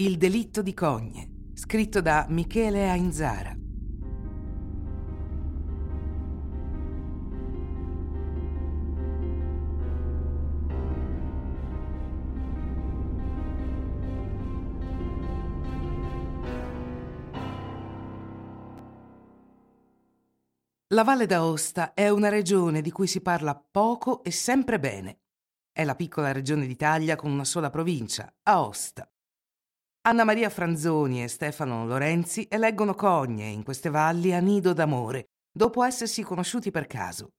Il delitto di Cogne, scritto da Michele Ainzara. La Valle d'Aosta è una regione di cui si parla poco e sempre bene. È la piccola regione d'Italia con una sola provincia, Aosta. Anna Maria Franzoni e Stefano Lorenzi eleggono Cogne in queste valli a nido d'amore, dopo essersi conosciuti per caso.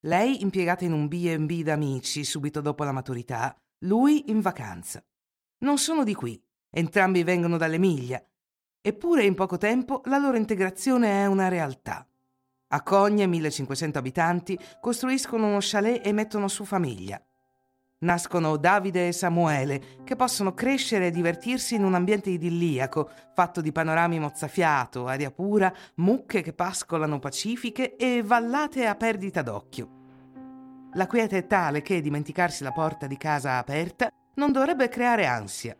Lei impiegata in un B&B d'amici subito dopo la maturità, lui in vacanza. Non sono di qui, entrambi vengono dall'Emilia. Eppure in poco tempo la loro integrazione è una realtà. A Cogne, 1500 abitanti, costruiscono uno chalet e mettono su famiglia. Nascono Davide e Samuele, che possono crescere e divertirsi in un ambiente idilliaco, fatto di panorami mozzafiato, aria pura, mucche che pascolano pacifiche e vallate a perdita d'occhio. La quiete è tale che dimenticarsi la porta di casa aperta non dovrebbe creare ansia.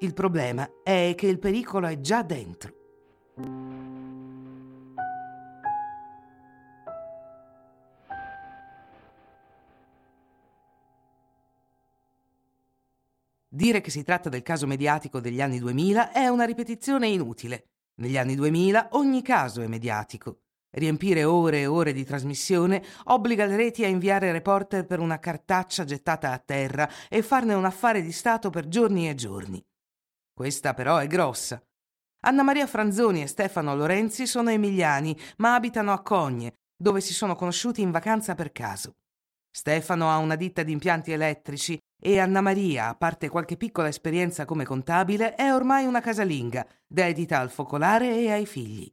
Il problema è che il pericolo è già dentro. Dire che si tratta del caso mediatico degli anni 2000 è una ripetizione inutile. Negli anni 2000 ogni caso è mediatico. Riempire ore e ore di trasmissione obbliga le reti a inviare reporter per una cartaccia gettata a terra e farne un affare di Stato per giorni e giorni. Questa però è grossa. Anna Maria Franzoni e Stefano Lorenzi sono emiliani, ma abitano a Cogne, dove si sono conosciuti in vacanza per caso. Stefano ha una ditta di impianti elettrici e Anna Maria, a parte qualche piccola esperienza come contabile, è ormai una casalinga, dedita al focolare e ai figli.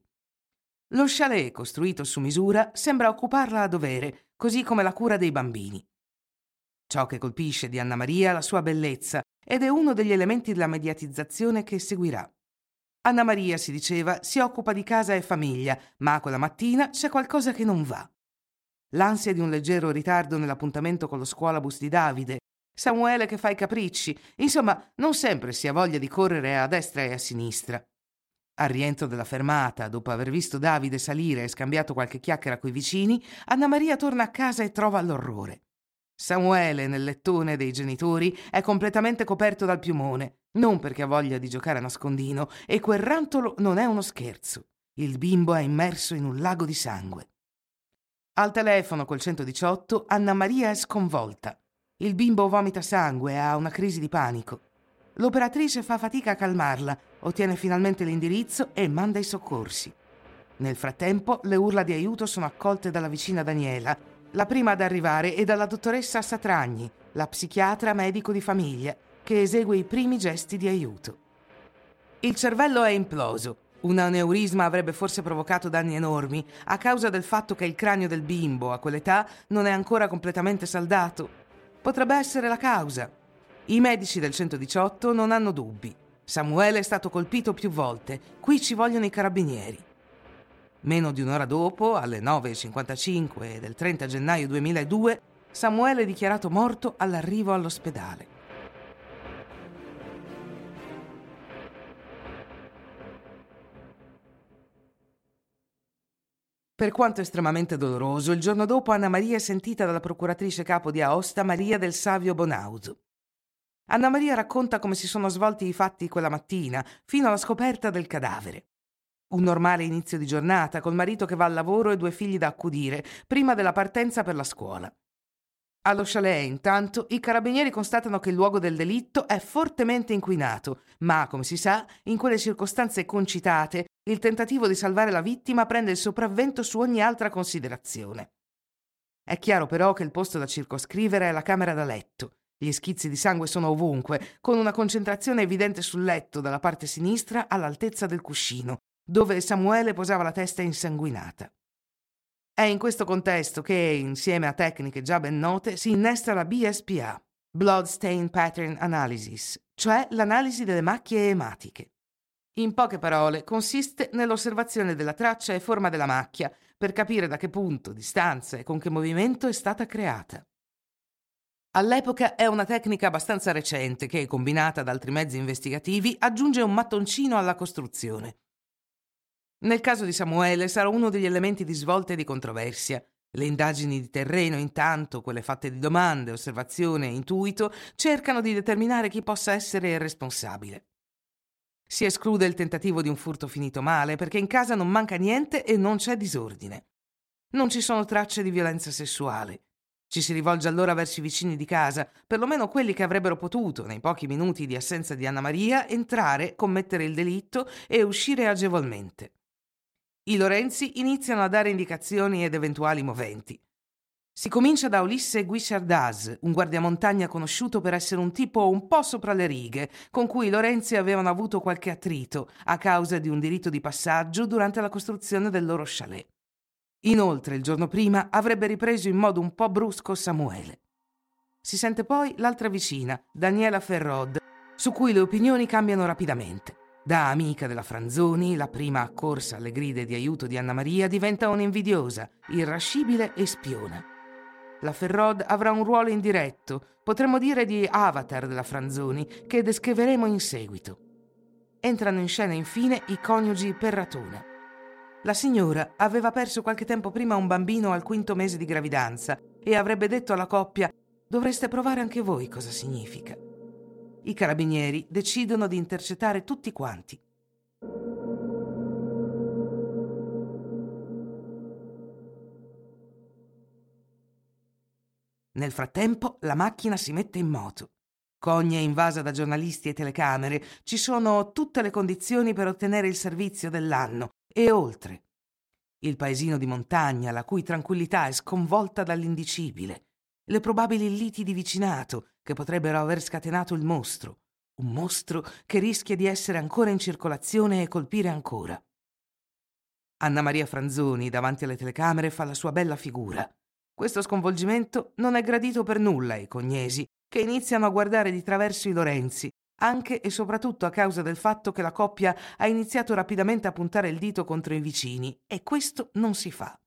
Lo chalet, costruito su misura, sembra occuparla a dovere, così come la cura dei bambini. Ciò che colpisce di Anna Maria è la sua bellezza ed è uno degli elementi della mediatizzazione che seguirà. Anna Maria, si diceva, si occupa di casa e famiglia, ma quella mattina c'è qualcosa che non va. L'ansia di un leggero ritardo nell'appuntamento con lo scuolabus di Davide, Samuele che fa i capricci, insomma, non sempre si ha voglia di correre a destra e a sinistra. Al rientro della fermata, dopo aver visto Davide salire e scambiato qualche chiacchiera coi vicini, Anna Maria torna a casa e trova l'orrore. Samuele, nel lettone dei genitori, è completamente coperto dal piumone, non perché ha voglia di giocare a nascondino, e quel rantolo non è uno scherzo. Il bimbo è immerso in un lago di sangue. Al telefono col 118 Anna Maria è sconvolta. Il bimbo vomita sangue e ha una crisi di panico. L'operatrice fa fatica a calmarla, ottiene finalmente l'indirizzo e manda i soccorsi. Nel frattempo, le urla di aiuto sono accolte dalla vicina Daniela, la prima ad arrivare, e dalla dottoressa Satragni, la psichiatra medico di famiglia, che esegue i primi gesti di aiuto. Il cervello è imploso. Un aneurisma avrebbe forse provocato danni enormi a causa del fatto che il cranio del bimbo a quell'età non è ancora completamente saldato Potrebbe essere la causa. I medici del 118 non hanno dubbi. Samuele è stato colpito più volte. Qui ci vogliono i carabinieri. Meno di un'ora dopo, alle 9.55 del 30 gennaio 2002, Samuele è dichiarato morto all'arrivo all'ospedale. Per quanto estremamente doloroso, il giorno dopo Anna Maria è sentita dalla procuratrice capo di Aosta Maria del Savio Bonauso. Anna Maria racconta come si sono svolti i fatti quella mattina, fino alla scoperta del cadavere. Un normale inizio di giornata, col marito che va al lavoro e due figli da accudire, prima della partenza per la scuola. Allo chalet, intanto, i carabinieri constatano che il luogo del delitto è fortemente inquinato, ma, come si sa, in quelle circostanze concitate, il tentativo di salvare la vittima prende il sopravvento su ogni altra considerazione. È chiaro però che il posto da circoscrivere è la camera da letto. Gli schizzi di sangue sono ovunque, con una concentrazione evidente sul letto dalla parte sinistra all'altezza del cuscino, dove Samuele posava la testa insanguinata. È in questo contesto che, insieme a tecniche già ben note, si innesta la BSPA, Blood Stain Pattern Analysis, cioè l'analisi delle macchie ematiche. In poche parole, consiste nell'osservazione della traccia e forma della macchia per capire da che punto, distanza e con che movimento è stata creata. All'epoca è una tecnica abbastanza recente che, combinata ad altri mezzi investigativi, aggiunge un mattoncino alla costruzione. Nel caso di Samuele sarà uno degli elementi di svolta e di controversia. Le indagini di terreno, intanto, quelle fatte di domande, osservazione e intuito, cercano di determinare chi possa essere il responsabile. Si esclude il tentativo di un furto finito male perché in casa non manca niente e non c'è disordine. Non ci sono tracce di violenza sessuale. Ci si rivolge allora verso i vicini di casa, perlomeno quelli che avrebbero potuto, nei pochi minuti di assenza di Anna Maria, entrare, commettere il delitto e uscire agevolmente. I Lorenzi iniziano a dare indicazioni ed eventuali moventi. Si comincia da Ulisse Guicciardaz, un guardiamontagna conosciuto per essere un tipo un po' sopra le righe, con cui i Lorenzi avevano avuto qualche attrito a causa di un diritto di passaggio durante la costruzione del loro chalet. Inoltre, il giorno prima avrebbe ripreso in modo un po' brusco Samuele. Si sente poi l'altra vicina, Daniela Ferrod, su cui le opinioni cambiano rapidamente. Da amica della Franzoni, la prima accorsa alle gride di aiuto di Anna Maria diventa un'invidiosa, irascibile e spiona. La Ferrod avrà un ruolo indiretto, potremmo dire di avatar della Franzoni, che descriveremo in seguito. Entrano in scena infine i coniugi Perratona. La signora aveva perso qualche tempo prima un bambino al quinto mese di gravidanza e avrebbe detto alla coppia dovreste provare anche voi cosa significa. I carabinieri decidono di intercettare tutti quanti. Nel frattempo la macchina si mette in moto. Cogna è invasa da giornalisti e telecamere, ci sono tutte le condizioni per ottenere il servizio dell'anno e oltre. Il paesino di montagna, la cui tranquillità è sconvolta dall'indicibile, le probabili liti di vicinato che potrebbero aver scatenato il mostro, un mostro che rischia di essere ancora in circolazione e colpire ancora. Anna Maria Franzoni, davanti alle telecamere, fa la sua bella figura. Questo sconvolgimento non è gradito per nulla ai cognesi, che iniziano a guardare di traverso i Lorenzi, anche e soprattutto a causa del fatto che la coppia ha iniziato rapidamente a puntare il dito contro i vicini e questo non si fa.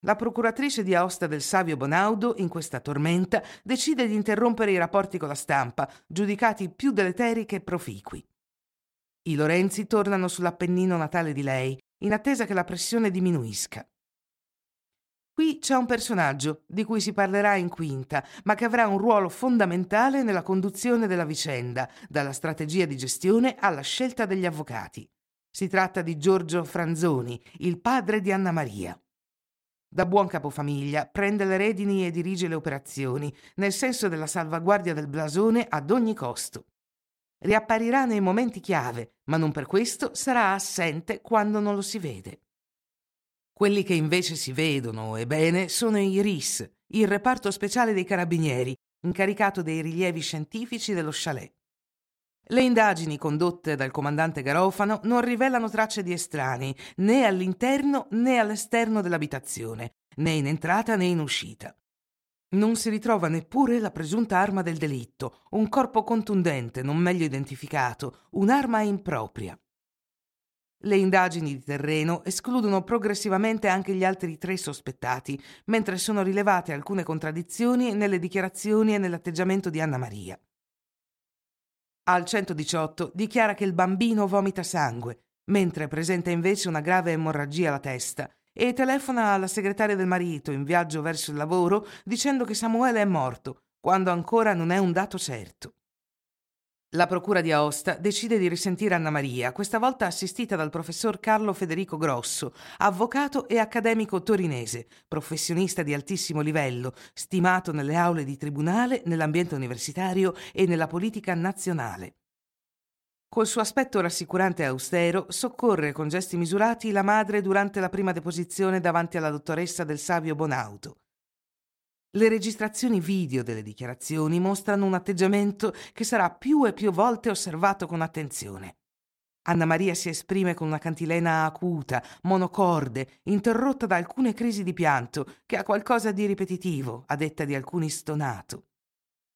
La procuratrice di Aosta del Savio Bonaudo, in questa tormenta, decide di interrompere i rapporti con la stampa, giudicati più deleteri che proficui. I Lorenzi tornano sull'Appennino natale di lei, in attesa che la pressione diminuisca. Qui c'è un personaggio di cui si parlerà in quinta, ma che avrà un ruolo fondamentale nella conduzione della vicenda, dalla strategia di gestione alla scelta degli avvocati. Si tratta di Giorgio Franzoni, il padre di Anna Maria. Da buon capofamiglia prende le redini e dirige le operazioni, nel senso della salvaguardia del blasone ad ogni costo. Riapparirà nei momenti chiave, ma non per questo sarà assente quando non lo si vede. Quelli che invece si vedono, e bene, sono i RIS, il reparto speciale dei carabinieri, incaricato dei rilievi scientifici dello chalet. Le indagini condotte dal comandante Garofano non rivelano tracce di estranei né all'interno né all'esterno dell'abitazione, né in entrata né in uscita. Non si ritrova neppure la presunta arma del delitto, un corpo contundente, non meglio identificato, un'arma impropria. Le indagini di terreno escludono progressivamente anche gli altri tre sospettati, mentre sono rilevate alcune contraddizioni nelle dichiarazioni e nell'atteggiamento di Anna Maria. Al 118 dichiara che il bambino vomita sangue, mentre presenta invece una grave emorragia alla testa e telefona alla segretaria del marito in viaggio verso il lavoro dicendo che Samuele è morto, quando ancora non è un dato certo. La Procura di Aosta decide di risentire Anna Maria, questa volta assistita dal professor Carlo Federico Grosso, avvocato e accademico torinese, professionista di altissimo livello, stimato nelle aule di tribunale, nell'ambiente universitario e nella politica nazionale. Col suo aspetto rassicurante e austero, soccorre con gesti misurati la madre durante la prima deposizione davanti alla dottoressa del Savio Bonauto. Le registrazioni video delle dichiarazioni mostrano un atteggiamento che sarà più e più volte osservato con attenzione. Anna Maria si esprime con una cantilena acuta, monocorde, interrotta da alcune crisi di pianto, che ha qualcosa di ripetitivo, a detta di alcuni stonato.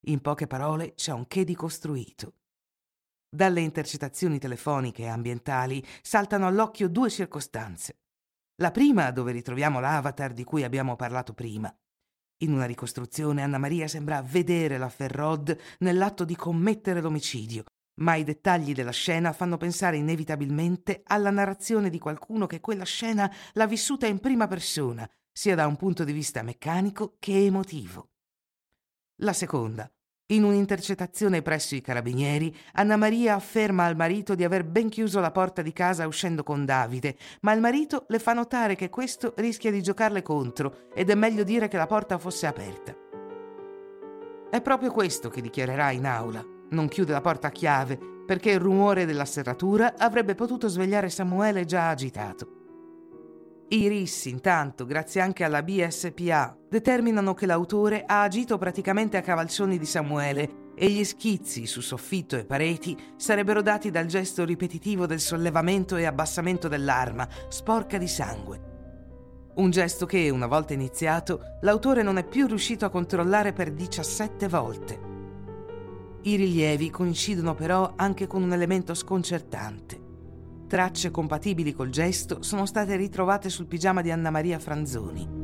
In poche parole c'è un che di costruito. Dalle intercettazioni telefoniche e ambientali saltano all'occhio due circostanze. La prima dove ritroviamo l'avatar di cui abbiamo parlato prima, In una ricostruzione Anna Maria sembra vedere la Ferrod nell'atto di commettere l'omicidio, ma i dettagli della scena fanno pensare inevitabilmente alla narrazione di qualcuno che quella scena l'ha vissuta in prima persona, sia da un punto di vista meccanico che emotivo. La seconda. In un'intercettazione presso i carabinieri, Anna Maria afferma al marito di aver ben chiuso la porta di casa uscendo con Davide, ma il marito le fa notare che questo rischia di giocarle contro ed è meglio dire che la porta fosse aperta. È proprio questo che dichiarerà in aula. Non chiude la porta a chiave perché il rumore della serratura avrebbe potuto svegliare Samuele già agitato. I RIS, intanto, grazie anche alla BSPA, determinano che l'autore ha agito praticamente a cavalcioni di Samuele e gli schizzi su soffitto e pareti sarebbero dati dal gesto ripetitivo del sollevamento e abbassamento dell'arma, sporca di sangue. Un gesto che, una volta iniziato, l'autore non è più riuscito a controllare per 17 volte. I rilievi coincidono però anche con un elemento sconcertante. Tracce compatibili col gesto sono state ritrovate sul pigiama di Anna Maria Franzoni.